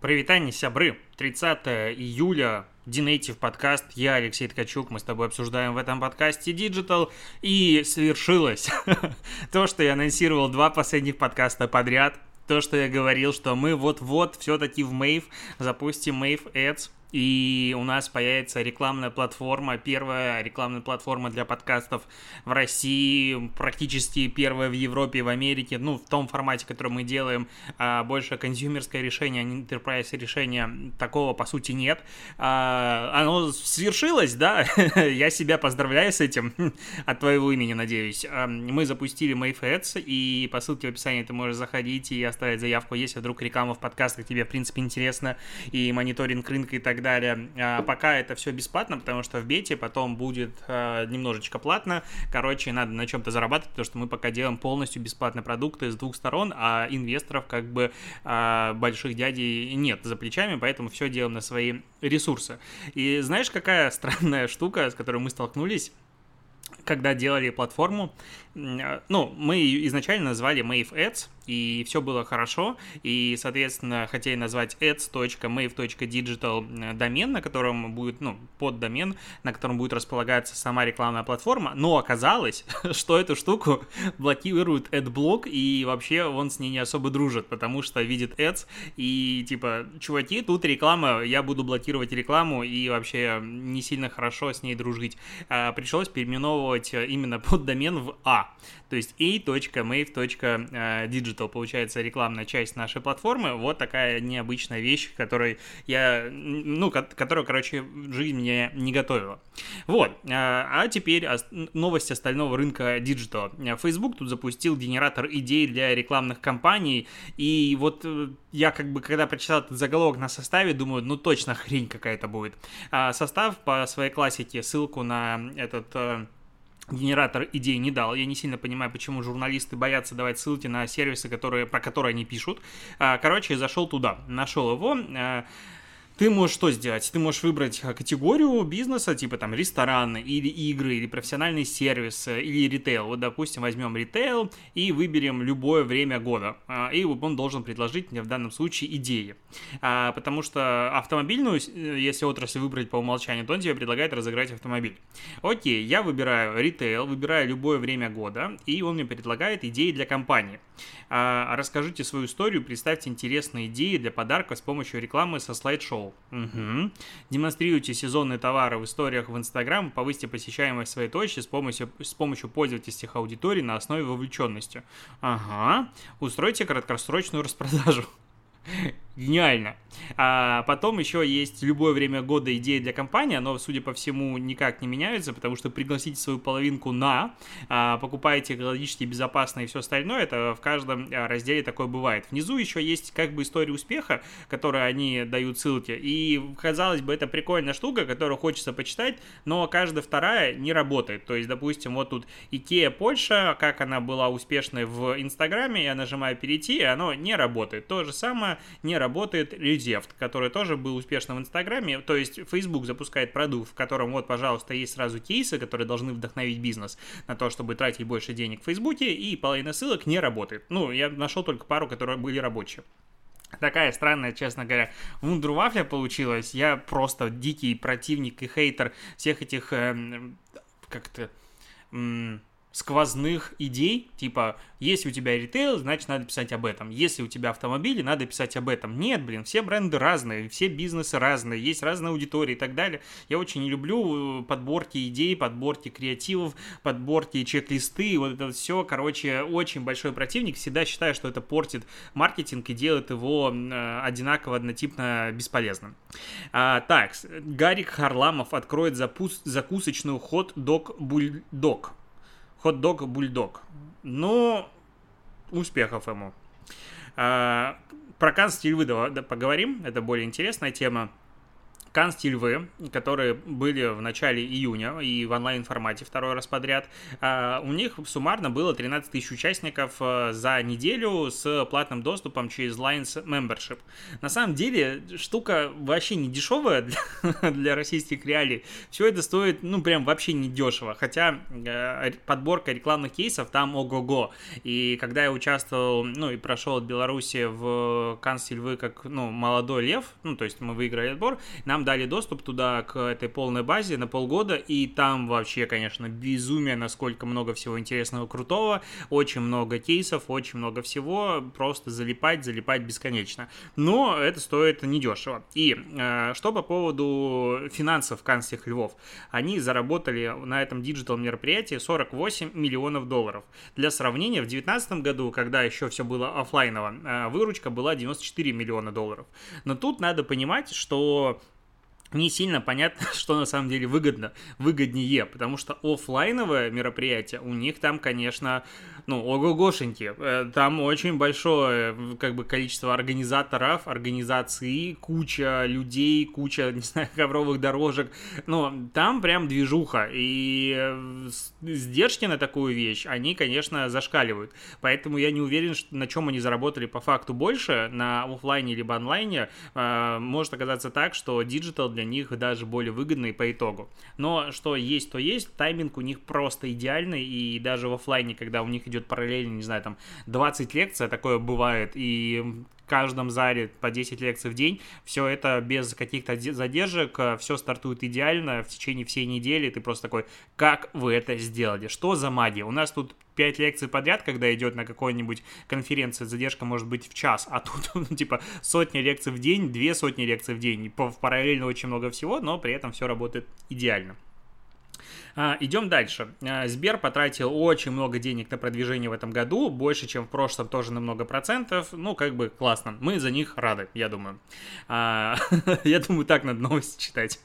Привитание, сябры! 30 июля, Динейтив подкаст, я Алексей Ткачук, мы с тобой обсуждаем в этом подкасте Digital, и свершилось то, что я анонсировал два последних подкаста подряд, то, что я говорил, что мы вот-вот все-таки в Mave запустим Mave Ads, и у нас появится рекламная платформа, первая рекламная платформа для подкастов в России, практически первая в Европе и в Америке, ну, в том формате, который мы делаем, а, больше консюмерское решение, а не enterprise решение, такого, по сути, нет. А, оно свершилось, да, я себя поздравляю с этим, от твоего имени, надеюсь. Мы запустили MayFads, и по ссылке в описании ты можешь заходить и оставить заявку, если вдруг реклама в подкастах тебе, в принципе, интересна, и мониторинг рынка и так так далее. А пока это все бесплатно, потому что в бете потом будет а, немножечко платно. Короче, надо на чем-то зарабатывать, потому что мы пока делаем полностью бесплатные продукты с двух сторон, а инвесторов как бы а, больших дядей нет за плечами, поэтому все делаем на свои ресурсы. И знаешь, какая странная штука, с которой мы столкнулись? Когда делали платформу, ну, мы изначально назвали Mave Ads, и все было хорошо, и, соответственно, хотели назвать ads.mave.digital домен, на котором будет, ну, под домен, на котором будет располагаться сама рекламная платформа, но оказалось, что эту штуку блокирует AdBlock, и вообще он с ней не особо дружит, потому что видит ads, и типа, чуваки, тут реклама, я буду блокировать рекламу, и вообще не сильно хорошо с ней дружить. А, пришлось переименовывать именно под домен в А, то есть a.mave.digital Digital, получается, рекламная часть нашей платформы. Вот такая необычная вещь, которой я, ну, которую, короче, жизнь мне не готовила. Вот. А, а теперь новость остального рынка Digital. Facebook тут запустил генератор идей для рекламных кампаний, и вот э, я как бы, когда прочитал этот заголовок на составе, думаю, ну точно хрень какая-то будет. А состав по своей классике, ссылку на этот э, генератор идей не дал. Я не сильно понимаю, почему журналисты боятся давать ссылки на сервисы, которые, про которые они пишут. А, короче, зашел туда, нашел его а, ты можешь что сделать? Ты можешь выбрать а, категорию бизнеса, типа там рестораны, или игры, или профессиональный сервис, или ритейл. Вот, допустим, возьмем ритейл и выберем любое время года. А, и он должен предложить мне в данном случае идеи. А, потому что автомобильную, э, если отрасль выбрать по умолчанию, то он тебе предлагает разыграть автомобиль. Окей, я выбираю ритейл, выбираю любое время года, и он мне предлагает идеи для компании. Расскажите свою историю, представьте интересные идеи для подарка с помощью рекламы со слайд-шоу. Угу. Демонстрируйте сезонные товары в историях в Инстаграм, повысьте посещаемость своей точки с помощью, с помощью пользовательских аудиторий на основе вовлеченности. Ага. Устройте краткосрочную распродажу. Гениально. А потом еще есть любое время года идеи для компании, но, судя по всему, никак не меняются, потому что пригласите свою половинку на, а, покупаете экологически безопасно и все остальное, это в каждом а, разделе такое бывает. Внизу еще есть как бы история успеха, которую они дают ссылки, и, казалось бы, это прикольная штука, которую хочется почитать, но каждая вторая не работает. То есть, допустим, вот тут Икея Польша, как она была успешной в Инстаграме, я нажимаю перейти, и оно не работает. То же самое не работает Резефт, который тоже был успешным в Инстаграме. То есть Facebook запускает продукт, в котором вот, пожалуйста, есть сразу кейсы, которые должны вдохновить бизнес на то, чтобы тратить больше денег в Фейсбуке, и половина ссылок не работает. Ну, я нашел только пару, которые были рабочие. Такая странная, честно говоря, вундервафля получилась. Я просто дикий противник и хейтер всех этих э, как-то... Э, сквозных идей, типа, если у тебя ритейл, значит, надо писать об этом. Если у тебя автомобили, надо писать об этом. Нет, блин, все бренды разные, все бизнесы разные, есть разные аудитории и так далее. Я очень не люблю э, подборки идей, подборки креативов, подборки чек-листы, вот это все, короче, очень большой противник. Всегда считаю, что это портит маркетинг и делает его э, одинаково, однотипно бесполезным. А, так, Гарик Харламов откроет запус- закусочную хот-дог бульдог хот-дог бульдог. Ну, успехов ему. А, про Кан стиль выдава поговорим, это более интересная тема. Канстиль В, которые были в начале июня и в онлайн-формате второй раз подряд, а, у них суммарно было 13 тысяч участников э, за неделю с платным доступом через Lines Membership. На самом деле, штука вообще не дешевая для, для российских реалий. Все это стоит, ну, прям вообще не дешево. Хотя э, подборка рекламных кейсов там ого-го. И когда я участвовал, ну, и прошел от Беларуси в Канстиль В как, ну, молодой лев, ну, то есть мы выиграли отбор, нам нам дали доступ туда, к этой полной базе на полгода, и там вообще, конечно, безумие, насколько много всего интересного, крутого, очень много кейсов, очень много всего, просто залипать, залипать бесконечно. Но это стоит недешево. И э, что по поводу финансов каннских львов? Они заработали на этом digital мероприятии 48 миллионов долларов. Для сравнения, в 2019 году, когда еще все было офлайново, э, выручка была 94 миллиона долларов. Но тут надо понимать, что не сильно понятно, что на самом деле выгодно, выгоднее, потому что офлайновое мероприятие, у них там, конечно, ну, ого-гошеньки, э, там очень большое, как бы, количество организаторов, организаций, куча людей, куча, не знаю, ковровых дорожек, ну, там прям движуха, и э, сдержки на такую вещь, они, конечно, зашкаливают, поэтому я не уверен, на чем они заработали по факту больше, на офлайне либо онлайне, э, может оказаться так, что digital для для них даже более выгодный по итогу. Но что есть, то есть, тайминг у них просто идеальный, и даже в офлайне, когда у них идет параллельно, не знаю, там 20 лекций, такое бывает, и каждом зале по 10 лекций в день, все это без каких-то задержек, все стартует идеально в течение всей недели, ты просто такой, как вы это сделали, что за магия? У нас тут 5 лекций подряд, когда идет на какой-нибудь конференции, задержка может быть в час, а тут, ну, типа, сотни лекций в день, две сотни лекций в день, параллельно очень много всего, но при этом все работает идеально. А, идем дальше. А, Сбер потратил очень много денег на продвижение в этом году, больше, чем в прошлом, тоже на много процентов. Ну, как бы классно. Мы за них рады, я думаю. А, я думаю, так надо новости читать.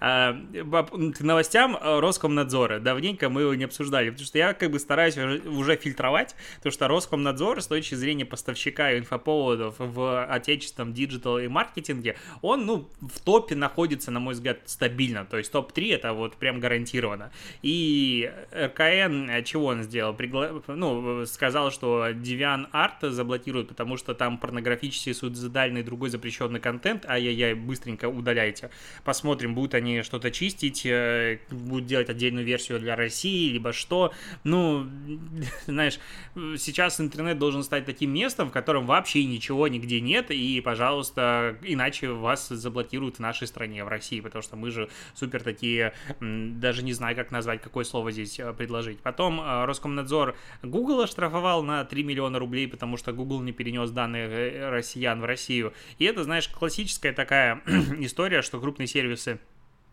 А, к новостям э, Роскомнадзора. Давненько мы его не обсуждали, потому что я как бы стараюсь уже фильтровать, потому что Роскомнадзор с точки зрения поставщика инфоповодов в отечественном digital и маркетинге, он, ну, в топе находится, на мой взгляд, стабильно. То есть топ-3 это вот прям гарантированно. И РКН, э, чего он сделал? Пригла... Ну, сказал, что DeviantArt заблокируют, потому что там порнографический, суицидальный, другой запрещенный контент. Ай-яй-яй, быстренько удаляйте. Посмотрим, Посмотрим, будут они что-то чистить, э, будут делать отдельную версию для России, либо что. Ну, знаешь, сейчас интернет должен стать таким местом, в котором вообще ничего нигде нет, и, пожалуйста, иначе вас заблокируют в нашей стране, в России, потому что мы же супер такие, даже не знаю, как назвать, какое слово здесь э, предложить. Потом э, Роскомнадзор Google оштрафовал на 3 миллиона рублей, потому что Google не перенес данные россиян в Россию. И это, знаешь, классическая такая история, что крупные сервисы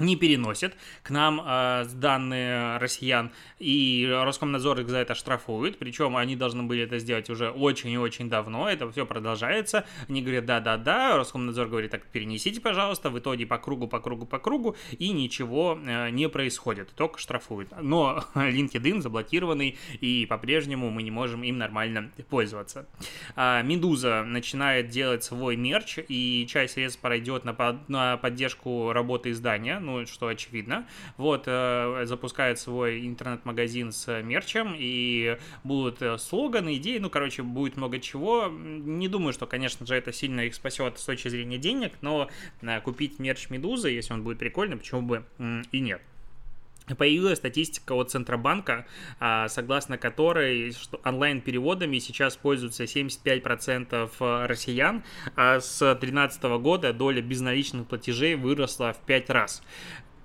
не переносят. К нам э, данные россиян, и Роскомнадзор их за это штрафует, причем они должны были это сделать уже очень и очень давно, это все продолжается, они говорят да-да-да, Роскомнадзор говорит так, перенесите, пожалуйста, в итоге по кругу, по кругу, по кругу, и ничего э, не происходит, только штрафуют. Но LinkedIn заблокированный, и по-прежнему мы не можем им нормально пользоваться. А, Медуза начинает делать свой мерч, и часть средств пройдет на, под, на поддержку работы издания, ну, что очевидно. Вот, э, запускает свой интернет-магазин с мерчем, и будут э, слоганы, идеи, ну, короче, будет много чего. Не думаю, что, конечно же, это сильно их спасет с точки зрения денег, но э, купить мерч Медузы, если он будет прикольный, почему бы и нет. Появилась статистика от Центробанка, а, согласно которой онлайн-переводами сейчас пользуются 75% россиян, а с 2013 года доля безналичных платежей выросла в 5 раз.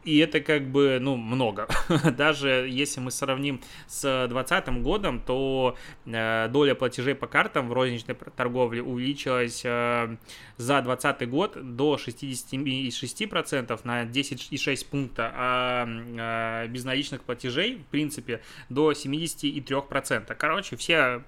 И это как бы, ну, много. Даже если мы сравним с 2020 годом, то э, доля платежей по картам в розничной торговле увеличилась э, за 2020 год до 66% на 10,6 пункта, а э, безналичных платежей, в принципе, до 73%. Короче, все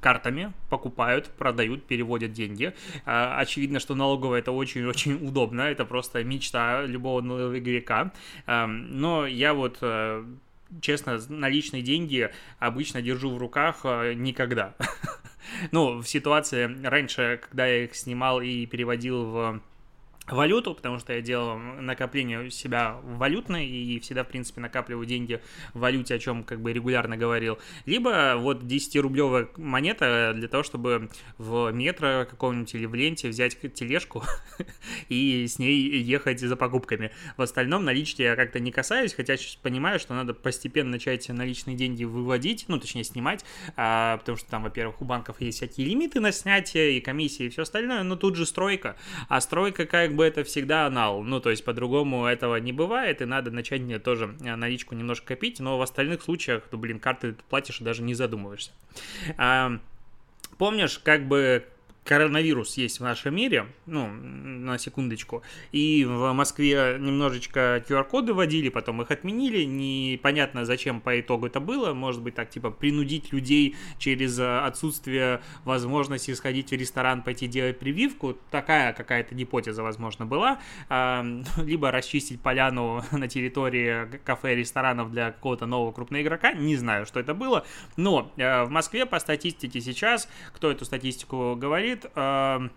картами покупают, продают, переводят деньги. А, очевидно, что налоговая это очень-очень удобно, это просто мечта любого налоговика. Но я вот э, честно, наличные деньги обычно держу в руках э, никогда. ну, в ситуации раньше, когда я их снимал и переводил в валюту, потому что я делал накопление у себя валютное и всегда, в принципе, накапливаю деньги в валюте, о чем как бы регулярно говорил. Либо вот 10-рублевая монета для того, чтобы в метро каком-нибудь или в ленте взять тележку и с ней ехать за покупками. В остальном налички я как-то не касаюсь, хотя сейчас понимаю, что надо постепенно начать наличные деньги выводить, ну, точнее, снимать, а, потому что там, во-первых, у банков есть всякие лимиты на снятие и комиссии и все остальное, но тут же стройка, а стройка как бы это всегда анал. Ну, то есть по-другому этого не бывает, и надо начать мне тоже э, наличку немножко копить, но в остальных случаях, ну, блин, карты платишь и даже не задумываешься. Помнишь, как бы коронавирус есть в нашем мире, ну, на секундочку, и в Москве немножечко QR-коды вводили, потом их отменили, непонятно зачем по итогу это было, может быть так, типа, принудить людей через э, отсутствие возможности сходить в ресторан, пойти делать прививку, такая какая-то гипотеза, возможно, была, либо расчистить поляну на территории кафе и ресторанов для какого-то нового крупного игрока, не знаю, что это было, но э, в Москве по статистике сейчас, кто эту статистику говорит, говорит,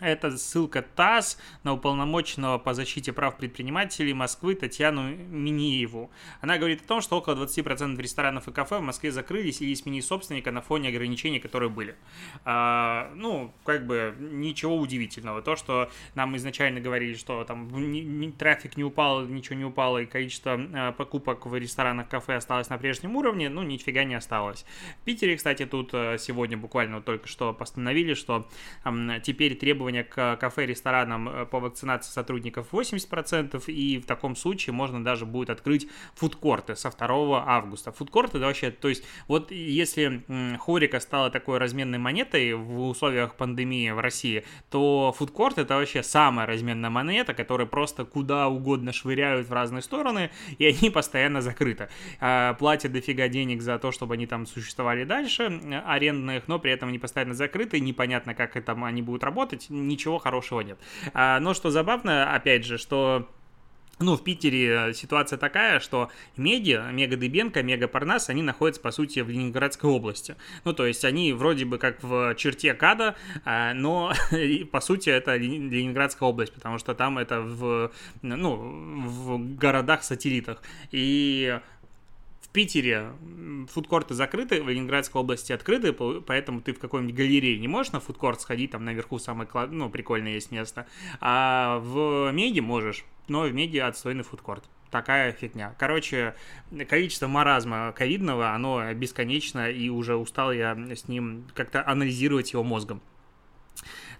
это ссылка ТАСС на уполномоченного по защите прав предпринимателей Москвы Татьяну Миниеву. Она говорит о том, что около 20% ресторанов и кафе в Москве закрылись или сменили собственника на фоне ограничений, которые были. А, ну, как бы ничего удивительного. То, что нам изначально говорили, что там ни, ни, трафик не упал, ничего не упало, и количество а, покупок в ресторанах, кафе осталось на прежнем уровне, ну, нифига не осталось. В Питере, кстати, тут а, сегодня буквально только что постановили, что а, теперь требования требования к кафе и ресторанам э, по вакцинации сотрудников 80%, и в таком случае можно даже будет открыть фудкорты со 2 августа. Фудкорты, да, вообще, то есть вот если хорика стала такой разменной монетой в условиях пандемии в России, то фудкорт это вообще самая разменная монета, которая просто куда угодно швыряют в разные стороны, и они постоянно закрыты. А, платят дофига денег за то, чтобы они там существовали дальше, арендных, но при этом они постоянно закрыты, непонятно, как это они будут работать, ничего хорошего нет. А, но что забавно, опять же, что ну, в Питере ситуация такая, что Меди, Мега Дыбенко, Мега Парнас, они находятся, по сути, в Ленинградской области. Ну, то есть они вроде бы как в черте КАДа, а, но, по сути, это Ленинградская область, потому что там это в, ну, в городах-сателлитах. И Питере фудкорты закрыты, в Ленинградской области открыты, поэтому ты в какой-нибудь галерее не можешь на фудкорт сходить, там наверху самое ну, прикольное есть место, а в Меге можешь, но в Меге отстойный фудкорт такая фигня. Короче, количество маразма ковидного, оно бесконечно, и уже устал я с ним как-то анализировать его мозгом.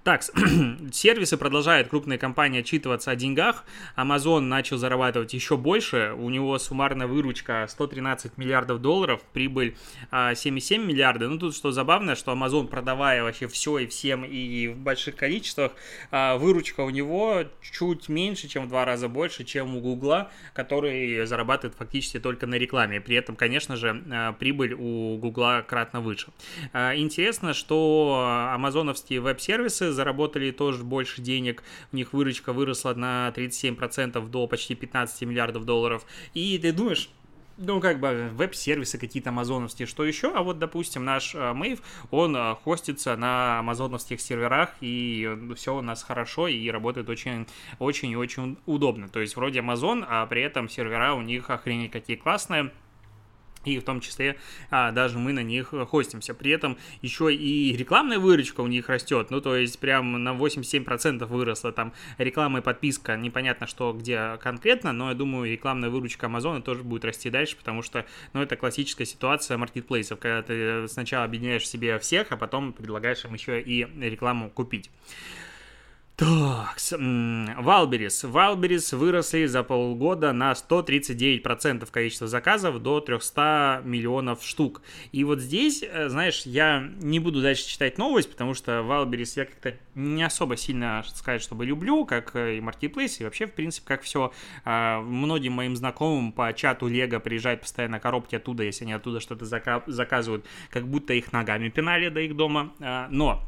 Так, сервисы продолжают крупные компании отчитываться о деньгах. Amazon начал зарабатывать еще больше. У него суммарная выручка 113 миллиардов долларов, прибыль 7,7 а, миллиарда. Ну, тут что забавно, что Amazon, продавая вообще все и всем и в больших количествах, а, выручка у него чуть меньше, чем в два раза больше, чем у Гугла, который зарабатывает фактически только на рекламе. При этом, конечно же, а, прибыль у Гугла кратно выше. Интересно, что амазоновские веб-сервисы заработали тоже больше денег, у них выручка выросла на 37% до почти 15 миллиардов долларов. И ты думаешь, ну, как бы веб-сервисы какие-то амазоновские, что еще, а вот, допустим, наш э, Мэйв, он э, хостится на амазоновских серверах, и все у нас хорошо, и работает очень, очень и очень удобно. То есть, вроде Amazon, а при этом сервера у них охренеть какие классные, и в том числе а, даже мы на них хостимся. При этом еще и рекламная выручка у них растет, ну то есть прям на 87% выросла там реклама и подписка, непонятно что где конкретно, но я думаю рекламная выручка Амазона тоже будет расти дальше, потому что ну это классическая ситуация маркетплейсов, когда ты сначала объединяешь себе всех, а потом предлагаешь им еще и рекламу купить. Так, Wildberries. Wildberries выросли за полгода на 139% количество заказов до 300 миллионов штук. И вот здесь, э, знаешь, я не буду дальше читать новость, потому что Валберис я как-то не особо сильно сказать, чтобы люблю, как и Marketplace, и вообще, в принципе, как все. А, многим моим знакомым по чату Лего приезжают постоянно коробки оттуда, если они оттуда что-то заказывают, как будто их ногами пинали до их дома. А, но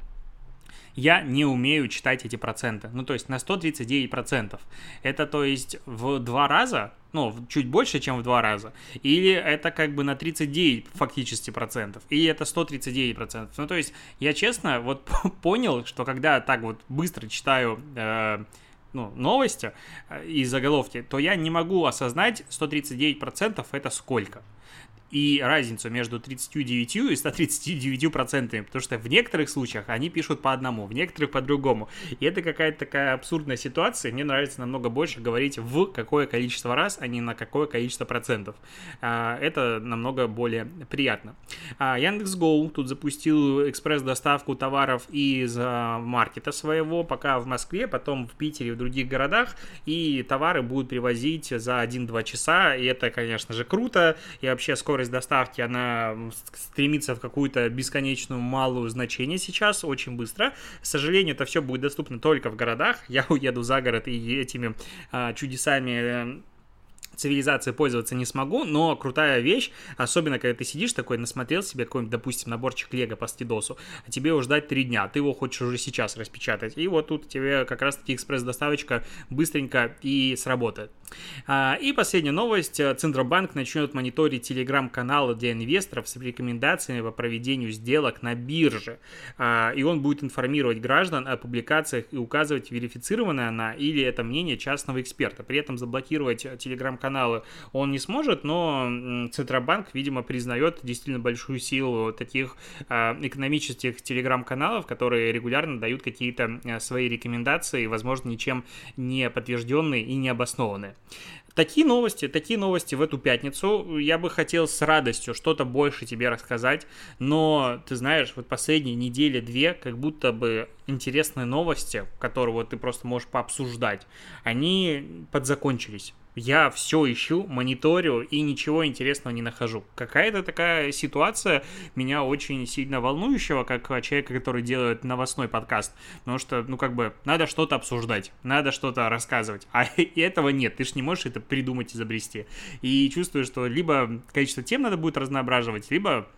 я не умею читать эти проценты. Ну, то есть на 139%. Это, то есть, в два раза, ну, чуть больше, чем в два раза. Или это как бы на 39 фактически процентов. Или это 139 процентов. Ну, то есть, я честно вот понял, что когда так вот быстро читаю... Э, ну, новости и заголовки, то я не могу осознать 139% это сколько и разницу между 39 и 139 процентами, потому что в некоторых случаях они пишут по одному, в некоторых по другому. И это какая-то такая абсурдная ситуация. Мне нравится намного больше говорить в какое количество раз, а не на какое количество процентов. А, это намного более приятно. А, Яндекс.Гоу тут запустил экспресс-доставку товаров из а, маркета своего, пока в Москве, потом в Питере и в других городах, и товары будут привозить за 1-2 часа, и это, конечно же, круто, и вообще скоро скорость доставки, она стремится в какую-то бесконечную малую значение сейчас, очень быстро. К сожалению, это все будет доступно только в городах. Я уеду за город и этими а, чудесами цивилизации пользоваться не смогу, но крутая вещь, особенно когда ты сидишь такой, насмотрел себе какой-нибудь, допустим, наборчик Лего по стидосу, а тебе его ждать три дня, а ты его хочешь уже сейчас распечатать. И вот тут тебе как раз-таки экспресс-доставочка быстренько и сработает. А, и последняя новость. Центробанк начнет мониторить телеграм-каналы для инвесторов с рекомендациями по проведению сделок на бирже. А, и он будет информировать граждан о публикациях и указывать, верифицированная она или это мнение частного эксперта. При этом заблокировать телеграм-канал каналы он не сможет, но Центробанк, видимо, признает действительно большую силу таких а, экономических телеграм-каналов, которые регулярно дают какие-то а, свои рекомендации, возможно, ничем не подтвержденные и не обоснованные. Такие новости, такие новости в эту пятницу. Я бы хотел с радостью что-то больше тебе рассказать, но ты знаешь, вот последние недели-две, как будто бы интересные новости, которые вот ты просто можешь пообсуждать, они подзакончились я все ищу, мониторю и ничего интересного не нахожу. Какая-то такая ситуация меня очень сильно волнующего, как человека, который делает новостной подкаст, потому что, ну, как бы, надо что-то обсуждать, надо что-то рассказывать, а этого нет, ты же не можешь это придумать, изобрести. И чувствую, что либо количество тем надо будет разноображивать, либо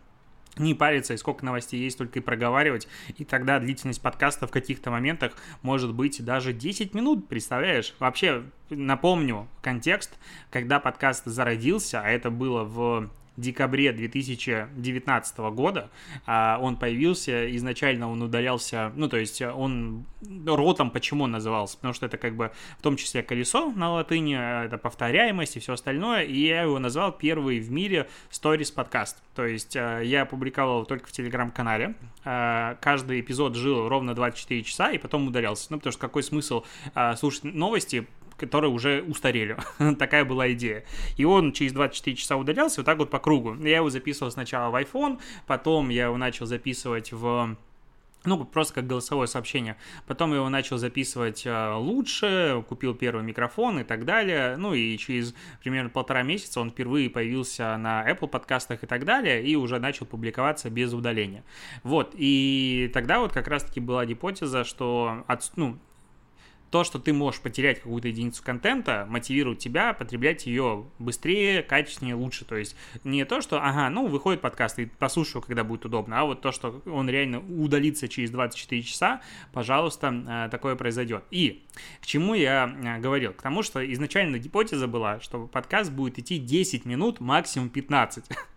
не париться, и сколько новостей есть, только и проговаривать, и тогда длительность подкаста в каких-то моментах может быть даже 10 минут, представляешь? Вообще, напомню контекст, когда подкаст зародился, а это было в декабре 2019 года. А, он появился, изначально он удалялся, ну, то есть он ротом почему он назывался? Потому что это как бы в том числе колесо на латыни, это повторяемость и все остальное, и я его назвал первый в мире Stories подкаст. То есть а, я публиковал только в телеграм-канале, каждый эпизод жил ровно 24 часа и потом удалялся. Ну, потому что какой смысл слушать новости которые уже устарели. Такая была идея. И он через 24 часа удалялся вот так вот по кругу. Я его записывал сначала в iPhone, потом я его начал записывать в ну, просто как голосовое сообщение. Потом я его начал записывать э, лучше, купил первый микрофон и так далее. Ну, и через примерно полтора месяца он впервые появился на Apple подкастах и так далее, и уже начал публиковаться без удаления. Вот, и тогда вот как раз-таки была гипотеза, что, от, ну, то, что ты можешь потерять какую-то единицу контента, мотивирует тебя потреблять ее быстрее, качественнее, лучше. То есть не то, что, ага, ну, выходит подкаст, и послушаю, когда будет удобно, а вот то, что он реально удалится через 24 часа, пожалуйста, э, такое произойдет. И к чему я э, говорил? К тому, что изначально гипотеза была, что подкаст будет идти 10 минут, максимум 15.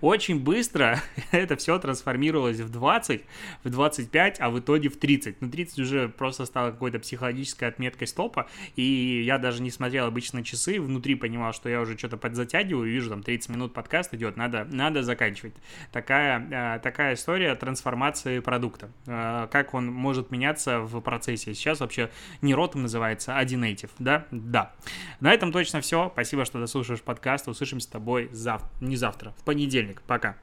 Очень быстро это все трансформировалось в 20, в 25, а в итоге в 30. Ну, 30 уже просто стало какой-то психологической отметкой стопа, и я даже не смотрел обычно часы, внутри понимал, что я уже что-то подзатягиваю, вижу, там 30 минут подкаст идет, надо, надо заканчивать. Такая, э, такая история трансформации продукта. Э, как он может меняться в процессе. Сейчас вообще не ротом называется, а Native, да? Да. На этом точно все. Спасибо, что дослушаешь подкаст. Услышимся с тобой завтра. Не завтра, в понедельник понедельник. Пока.